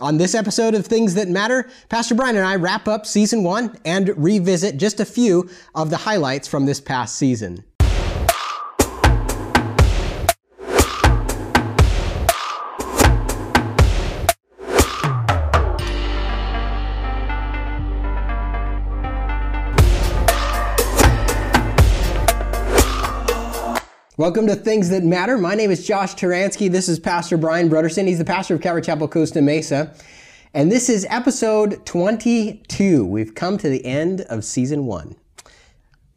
On this episode of Things That Matter, Pastor Brian and I wrap up season one and revisit just a few of the highlights from this past season. Welcome to Things That Matter. My name is Josh Taransky. This is Pastor Brian Brodersen. He's the pastor of Calvary Chapel Costa Mesa. And this is episode 22. We've come to the end of season one.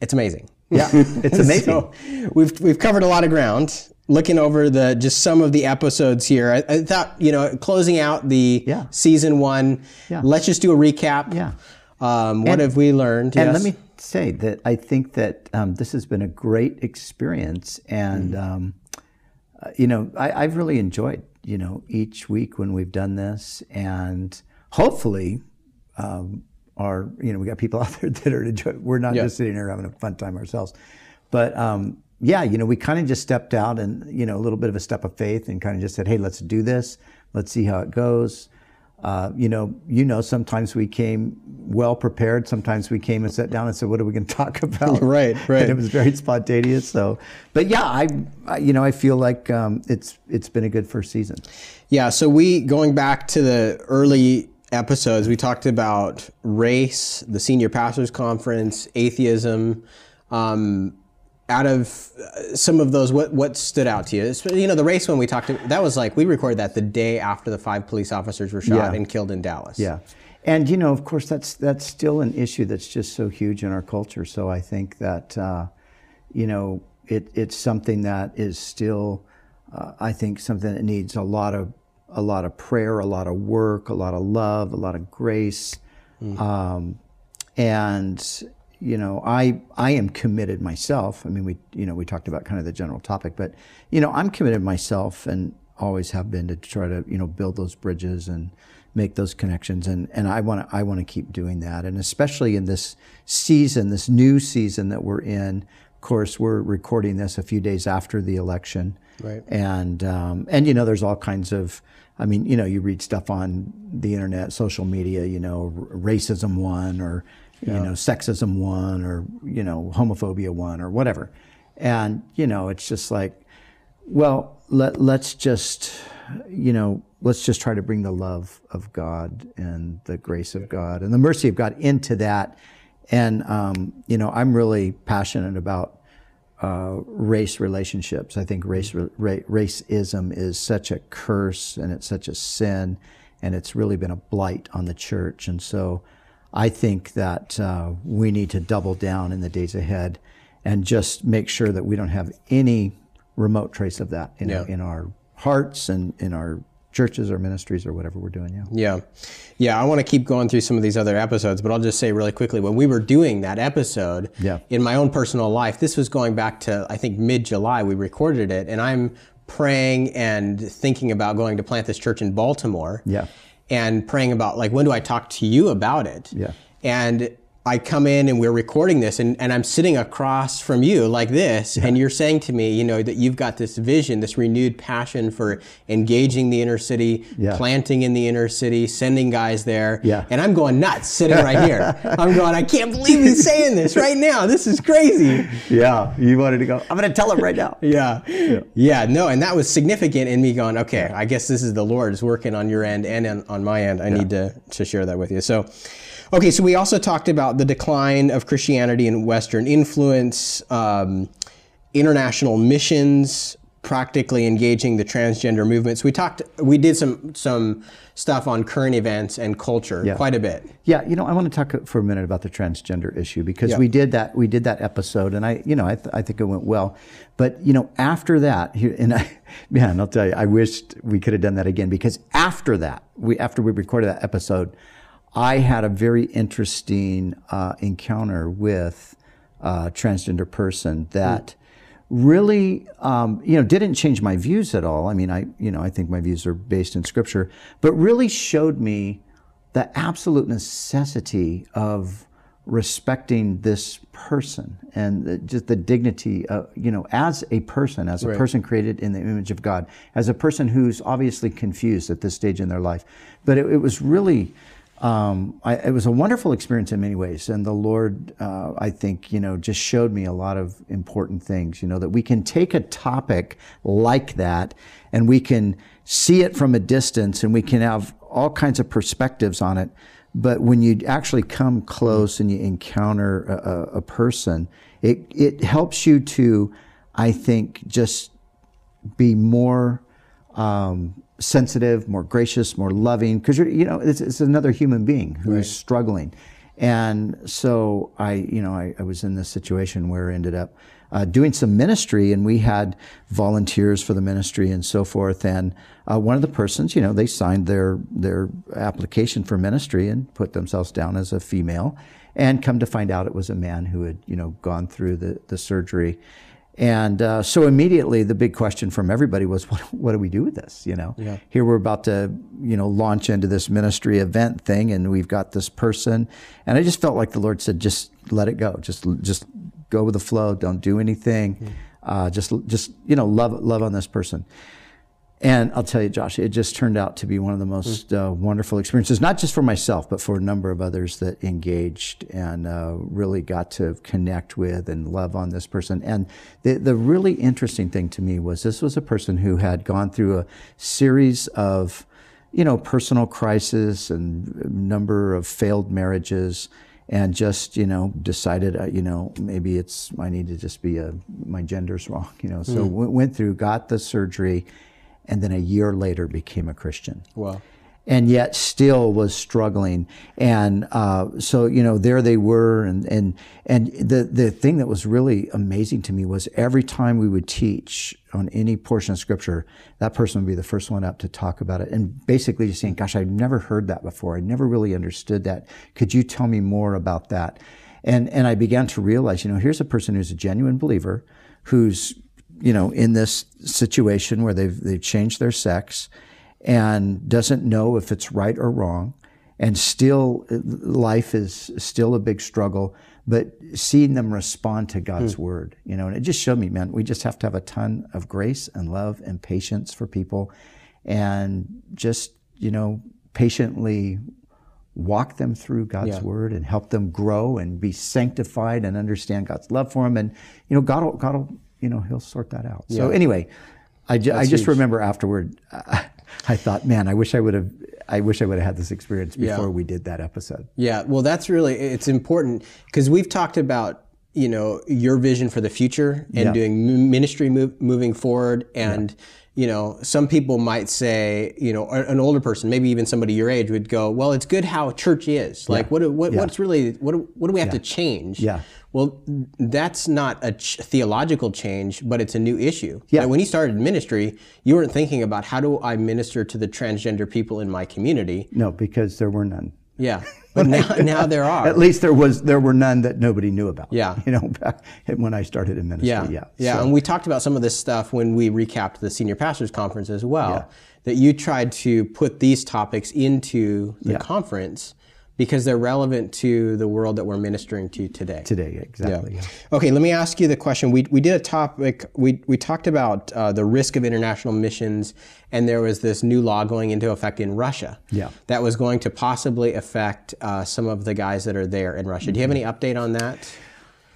It's amazing. Yeah, it's amazing. so we've, we've covered a lot of ground. Looking over the just some of the episodes here, I, I thought you know closing out the Yeah. season one. Yeah. Let's just do a recap. Yeah. Um, what And- have we learned? And Yes. let me say that I think that um, this has been a great experience, and Mm-hmm. um, uh, you know, I, I've really enjoyed you know each week when we've done this, and hopefully, um, our you know we got people out there that are enjoying. We're not Yeah. just sitting here having a fun time ourselves, but. Um, yeah, you know, we kind of just stepped out and, you know, a little bit of a step of faith and kind of just said, hey, let's do this. Let's see how it goes. Uh, you know, you know, sometimes we came well prepared. Sometimes we came and sat down and said, "What are we going to talk about?" Right, right. And it was very spontaneous. So, but yeah, I, I you know, I feel like um, it's it's been a good first season. Yeah, so we going back to the early episodes, we talked about race, the senior pastors conference, atheism. Um, out of uh, some of those, what what stood out to you? You know, the race when we talked. That was like we recorded that the day after the five police officers were shot Yeah. and killed in Dallas. Yeah, and you know, of course, that's that's still an issue that's just so huge in our culture. So I think that uh, you know, it, it's something that is still, uh, I think, something that needs a lot of a lot of prayer, a lot of work, a lot of love, a lot of grace, um, and you know, I I am committed myself. I mean, we you know we talked about kind of the general topic, but you know, I'm committed myself and always have been to try to you know build those bridges and make those connections and and I want to I want to keep doing that and especially in this season this new season that we're in of course we're recording this a few days after the election Right. and um, and you know there's all kinds of I mean you know you read stuff on the internet social media you know r- racism one or you know sexism one or you know homophobia one or whatever and you know it's just like well, let, let's just, you know, let's just try to bring the love of God and the grace of God and the mercy of God into that. And, um, you know, I'm really passionate about uh, race relationships. I think race, ra- racism is such a curse and it's such a sin and it's really been a blight on the church. And so I think that uh, we need to double down in the days ahead and just make sure that we don't have any remote trace of that in, our, in our hearts and in our churches or ministries or whatever we're doing. Yeah. Yeah. Yeah, I want to keep going through some of these other episodes, but I'll just say really quickly when we were doing that episode Yeah. in my own personal life, this was going back to I think mid July we recorded it and I'm praying and thinking about going to plant this church in Baltimore. Yeah. And praying about like when do I talk to you about it? Yeah. And I come in and we're recording this and, and I'm sitting across from you like this and you're saying to me, you know, that you've got this vision, this renewed passion for engaging the inner city, Yeah. planting in the inner city, sending guys there. Yeah. And I'm going nuts sitting right here. I'm going, I can't believe he's saying this right now. This is crazy. Yeah. You wanted to go, I'm going to tell him right now. Yeah. yeah. no, and that was significant in me going, okay, I guess this is the Lord's working on your end and on, on my end. I need to, to share that with you. So, okay, so we also talked about the decline of Christianity and Western influence, um, international missions, practically engaging the transgender movements. We talked, we did some some stuff on current events and culture Yeah. quite a bit. Yeah, you know, I want to talk for a minute about the transgender issue because Yeah. we did that. We did that episode, and I, you know, I, th- I think it went well. But you know, after that, here, and I, man, I'll tell you, I wished we could have done that again because after that, we after we recorded that episode, I had a very interesting uh, encounter with a transgender person that really, um, you know, didn't change my views at all. I mean, I, you know, I think my views are based in Scripture, but really showed me the absolute necessity of respecting this person and the, just the dignity of, you know, as a person, as a Right. person created in the image of God, as a person who's obviously confused at this stage in their life. But it, it was really, um, I, it was a wonderful experience in many ways. And the Lord, uh, I think, you know, just showed me a lot of important things, you know, that we can take a topic like that and we can see it from a distance and we can have all kinds of perspectives on it. But when you actually come close and you encounter a, a, person, it, it helps you to, I think, just be more um, sensitive, more gracious, more loving, because you're, you know, it's, it's another human being who's struggling. And so I, you know, I, I was in this situation where I ended up uh, doing some ministry, and we had volunteers for the ministry and so forth. And uh, one of the persons, you know, they signed their their application for ministry and put themselves down as a female, and come to find out it was a man who had, you know, gone through the the surgery. And uh, so immediately, the big question from everybody was, "What, what do we do with this?" You know, Yeah. here we're about to, you know, launch into this ministry event thing, and we've got this person, and I just felt like the Lord said, "Just let it go. Just, just go with the flow. Don't do anything. Uh, just, just, you know, love, love on this person." And I'll tell you, Josh, it just turned out to be one of the most uh, wonderful experiences, not just for myself, but for a number of others that engaged and uh, really got to connect with and love on this person. And the, the really interesting thing to me was this was a person who had gone through a series of, you know, personal crisis and a number of failed marriages and just you know decided uh, you know maybe it's I need to just be a my gender's wrong you know. So w- went through got the surgery and then a year later became a Christian Wow. and yet still was struggling. And uh, so, you know, there they were. And, and, and the, the thing that was really amazing to me was every time we would teach on any portion of scripture, that person would be the first one up to talk about it. And basically just saying, gosh, I've never heard that before. I never really understood that. Could you tell me more about that? And, and I began to realize, you know, here's a person who's a genuine believer who's, you know, in this situation where they've, they've changed their sex and doesn't know if it's right or wrong and still life is still a big struggle but seeing them respond to god's hmm. word you know and it just showed me man we just have to have a ton of grace and love and patience for people and just you know patiently walk them through god's Yeah. word and help them grow and be sanctified and understand god's love for them and you know god will god will you know he'll sort that out so anyway I, ju- I just huge. remember afterward, I, I thought, man, I wish I would have, I wish I would have had this experience Yeah. before we did that episode. Yeah, well, that's really it's important because we've talked about you know your vision for the future and Yeah. doing ministry move, moving forward, and you know some people might say you know an older person, maybe even somebody your age, would go, well, it's good how church is. Like, what do- what what's really what what do we have to change? Yeah. Well, that's not a ch- theological change, but it's a new issue. Yeah. Like, when you started ministry, you weren't thinking about how do I minister to the transgender people in my community. No, because there were none. Yeah, but now, now there are. At least there was, there were none that nobody knew about. Yeah. You know, back when I started in ministry. Yeah, Yeah. yeah, So- and we talked about some of this stuff when we recapped the senior pastors conference as well. Yeah. That you tried to put these topics into the Yeah. conference because they're relevant to the world that we're ministering to today. today, exactly. yeah. Okay, let me ask you the question. We, we did a topic, we, we talked about uh, the risk of international missions, and there was this new law going into effect in Russia Yeah. that was going to possibly affect uh, some of the guys that are there in Russia. Do you have any update on that?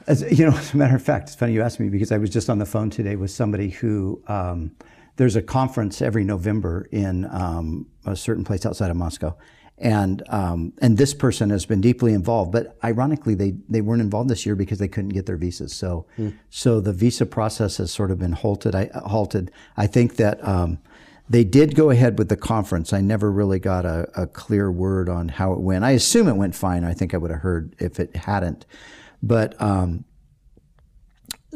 As, you know, as a matter of fact, it's funny you asked me because I was just on the phone today with somebody who um, there's a conference every November in um, a certain place outside of Moscow, and um, and this person has been deeply involved. But ironically, they they weren't involved this year because they couldn't get their visas. So so the visa process has sort of been halted. I halted. I think that. Um, they did go ahead with the conference. I never really got a, a clear word on how it went. I assume it went fine. I think I would have heard if it hadn't. But um,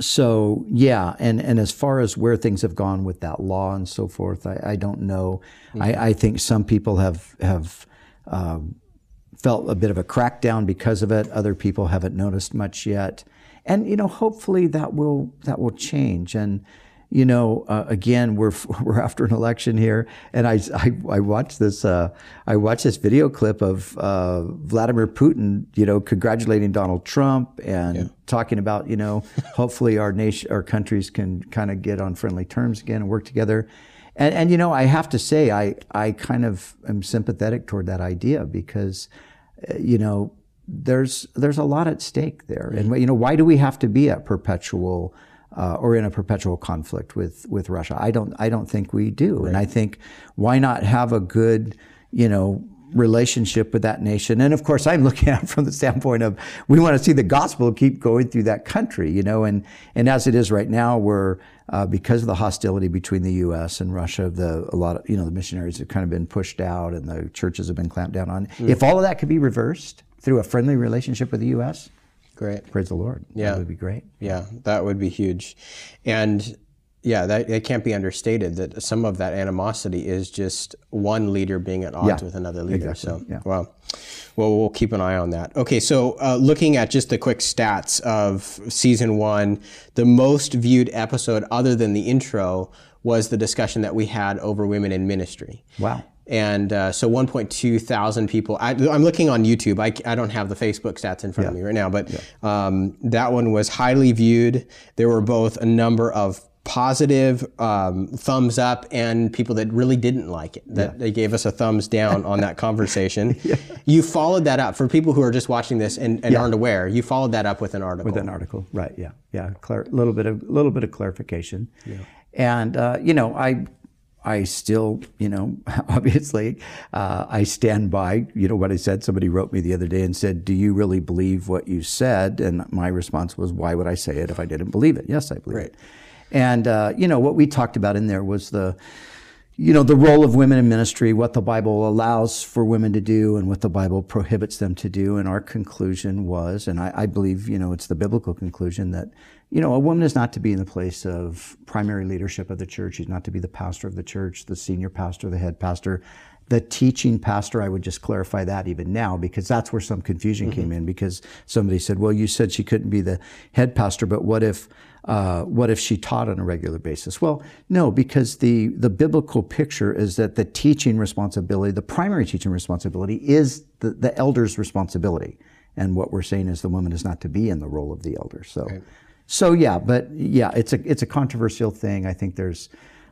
so yeah, and and as far as where things have gone with that law and so forth, I, I don't know. I, I think some people have have um, felt a bit of a crackdown because of it. Other people haven't noticed much yet, and you know, hopefully that will that will change. And you know, uh, again, we're we're after an election here, and I I, I watched this uh, I watched this video clip of uh, Vladimir Putin, you know, congratulating Donald Trump and yeah. talking about, you know, hopefully our nation, our countries can kind of get on friendly terms again and work together. And, and you know, I have to say, I I kind of am sympathetic toward that idea because, uh, you know, there's there's a lot at stake there, and you know, why do we have to be at perpetual uh, or in a perpetual conflict with with Russia. I don't I don't think we do, right. and I think why not have a good you know relationship with that nation. And of course, I'm looking at it from the standpoint of we want to see the gospel keep going through that country, you know. And and as it is right now, we're uh, because of the hostility between the U.S. and Russia, the a lot of you know the missionaries have kind of been pushed out, and the churches have been clamped down on. Mm. If all of that could be reversed through a friendly relationship with the U.S. Great. Praise the Lord. Yeah. That would be great. Yeah, that would be huge. And yeah, that it can't be understated that some of that animosity is just one leader being at odds yeah, with another leader. Exactly. So, yeah. well, well, we'll keep an eye on that. Okay, so uh, looking at just the quick stats of season one, the most viewed episode other than the intro was the discussion that we had over women in ministry. Wow. And uh, so 1.2 thousand people. I, am looking on YouTube. I, I don't have the Facebook stats in front yeah. of me right now, but yeah. um, that one was highly viewed. There were both a number of positive um, thumbs up and people that really didn't like it that yeah. they gave us a thumbs down on that conversation yeah. you followed that up for people who are just watching this and, and yeah. aren't aware you followed that up with an article with an article right yeah yeah a little bit of little bit of clarification and uh, you know i I still, you know, obviously, uh, I stand by, you know, what I said. Somebody wrote me the other day and said, "Do you really believe what you said?" And my response was, "Why would I say it if I didn't believe it?" Yes, I believe right. it. And uh, you know, what we talked about in there was the, you know, the role of women in ministry, what the Bible allows for women to do, and what the Bible prohibits them to do. And our conclusion was, and I, I believe, you know, it's the biblical conclusion that you know, a woman is not to be in the place of primary leadership of the church. She's not to be the pastor of the church, the senior pastor, the head pastor. The teaching pastor, I would just clarify that even now because that's where some confusion mm-hmm. came in because somebody said, well, you said she couldn't be the head pastor, but what if, uh, what if she taught on a regular basis? Well, no, because the, the biblical picture is that the teaching responsibility, the primary teaching responsibility is the, the elder's responsibility. And what we're saying is the woman is not to be in the role of the elder. So, right. So yeah, but yeah, it's a it's a controversial thing. I think there's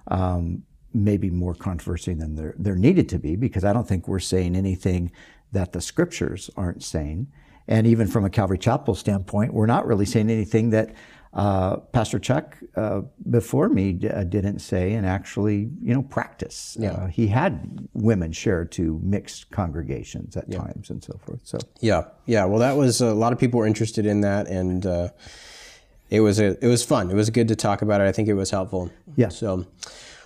um, maybe more controversy than there there needed to be because I don't think we're saying anything that the scriptures aren't saying. And even from a Calvary Chapel standpoint, we're not really saying anything that uh, Pastor Chuck uh, before me d- uh, didn't say and actually, you know, practice. Yeah. Uh, he had women share to mixed congregations at yeah. times and so forth. So yeah, yeah. Well, that was a lot of people were interested in that, and uh, it was a, it was fun. It was good to talk about it. I think it was helpful. Yeah. So,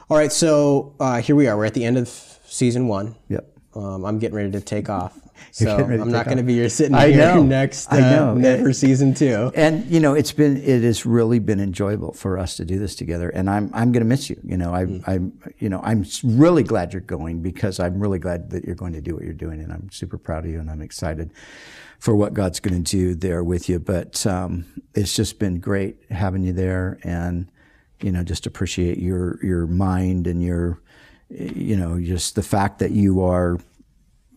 all right. So uh, here we are. We're at the end of season one. Yep. Um, I'm getting ready to take off. So I'm not going to be here sitting I here know. next uh, I know. for season two. And you know, it's been it has really been enjoyable for us to do this together. And I'm I'm going to miss you. You know, I mm. I'm you know I'm really glad you're going because I'm really glad that you're going to do what you're doing, and I'm super proud of you, and I'm excited for what God's going to do there with you. But um, it's just been great having you there, and you know, just appreciate your your mind and your, you know, just the fact that you are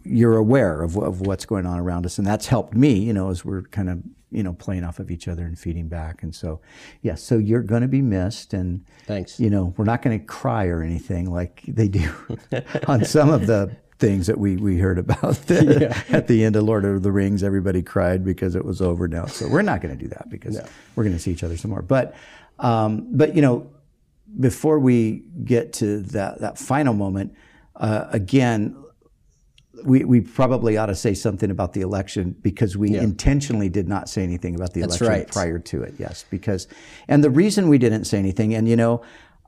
you're aware of, of what's going on around us, and that's helped me. You know, as we're kind of you know playing off of each other and feeding back, and so yeah, so you're going to be missed, and thanks. You know, we're not going to cry or anything like they do on some of the things that we, we heard about the, yeah. at the end of Lord of the Rings. Everybody cried because it was over now. So we're not going to do that because no. we're going to see each other some more. But, um, but you know, before we get to that, that final moment, uh, again, we, we probably ought to say something about the election because we yeah. intentionally did not say anything about the That's election right. prior to it. Yes, because, and the reason we didn't say anything, and you know,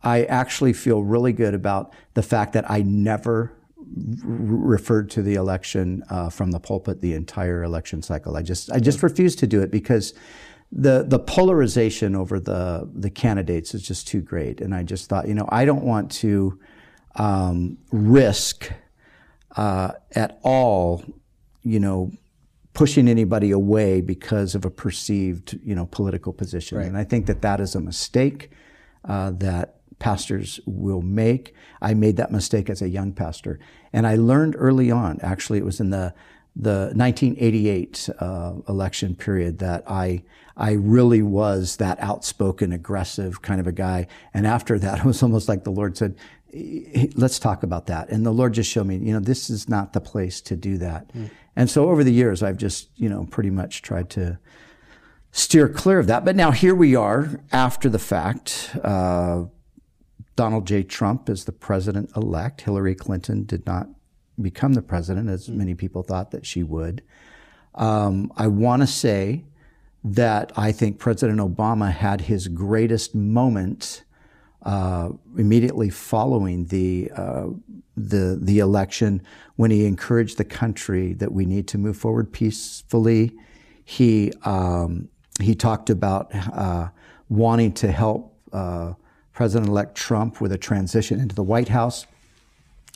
I actually feel really good about the fact that I never referred to the election uh, from the pulpit the entire election cycle. I just I just refused to do it because the the polarization over the the candidates is just too great, and I just thought you know I don't want to um, risk uh, at all you know pushing anybody away because of a perceived you know political position, right. and I think that that is a mistake uh, that pastors will make. I made that mistake as a young pastor. And I learned early on, actually, it was in the, the 1988 uh, election period that I, I really was that outspoken, aggressive kind of a guy. And after that, it was almost like the Lord said, let's talk about that. And the Lord just showed me, you know, this is not the place to do that. Mm. And so over the years, I've just, you know, pretty much tried to steer clear of that. But now here we are after the fact. Uh, Donald J. Trump is the president elect. Hillary Clinton did not become the president, as many people thought that she would. Um, I want to say that I think President Obama had his greatest moment uh, immediately following the uh, the the election when he encouraged the country that we need to move forward peacefully. He um, he talked about uh, wanting to help uh, President-elect Trump with a transition into the White House.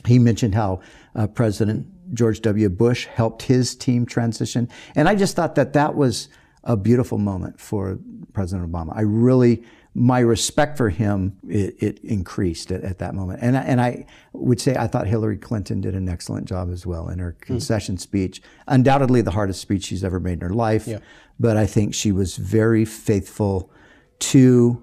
He mentioned how uh, President George W. Bush helped his team transition, and I just thought that that was a beautiful moment for President Obama. I really my respect for him it, it increased at, at, that moment, and and I would say I thought Hillary Clinton did an excellent job as well in her hmm. concession mm. speech. Undoubtedly, the hardest speech she's ever made in her life, yeah. but I think she was very faithful to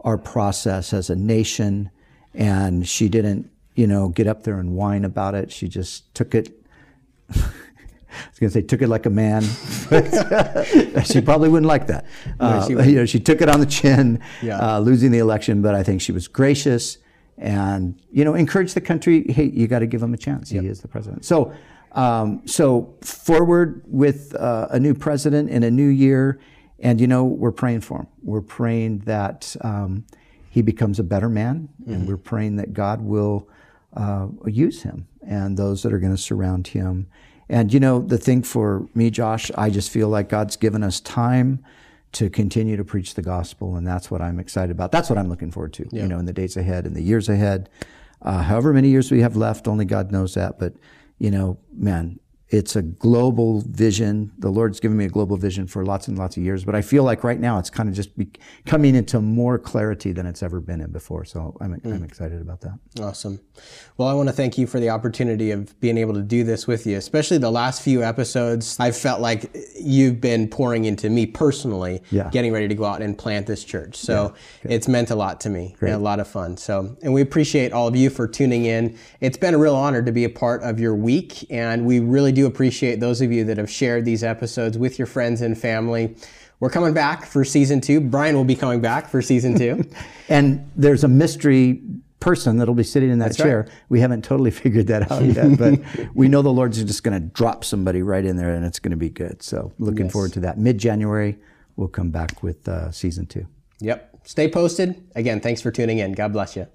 our process as a nation, and she didn't you know get up there and whine about it. She just took it. I was going to say took it like a man. she probably wouldn't like that. Uh, no, you know, she took it on the chin, yeah. uh, losing the election. But I think she was gracious and you know encouraged the country. Hey, you got to give him a chance. Yep. He is the president. So, um, so forward with uh, a new president in a new year, and you know we're praying for him. We're praying that um, he becomes a better man, mm-hmm. and we're praying that God will uh, use him and those that are going to surround him and you know, the thing for me, Josh, I just feel like God's given us time to continue to preach the gospel, and that's what I'm excited about. That's what I'm looking forward to. Yeah. You know, in the days ahead, in the years ahead, uh, however many years we have left, only God knows that. But you know, man, it's a global vision. The Lord's given me a global vision for lots and lots of years, but I feel like right now it's kind of just coming into more clarity than it's ever been in before. So I'm, mm. I'm excited about that. Awesome. Well, I want to thank you for the opportunity of being able to do this with you, especially the last few episodes. I've felt like you've been pouring into me personally, yeah. getting ready to go out and plant this church. So yeah, it's meant a lot to me, a lot of fun. So, and we appreciate all of you for tuning in. It's been a real honor to be a part of your week, and we really do appreciate those of you that have shared these episodes with your friends and family. We're coming back for season two. Brian will be coming back for season two. and there's a mystery person that'll be sitting in that That's chair. Right. We haven't totally figured that out yet, but we know the Lord's just going to drop somebody right in there and it's going to be good. So looking yes. forward to that. Mid January, we'll come back with uh, season two. Yep. Stay posted. Again, thanks for tuning in. God bless you.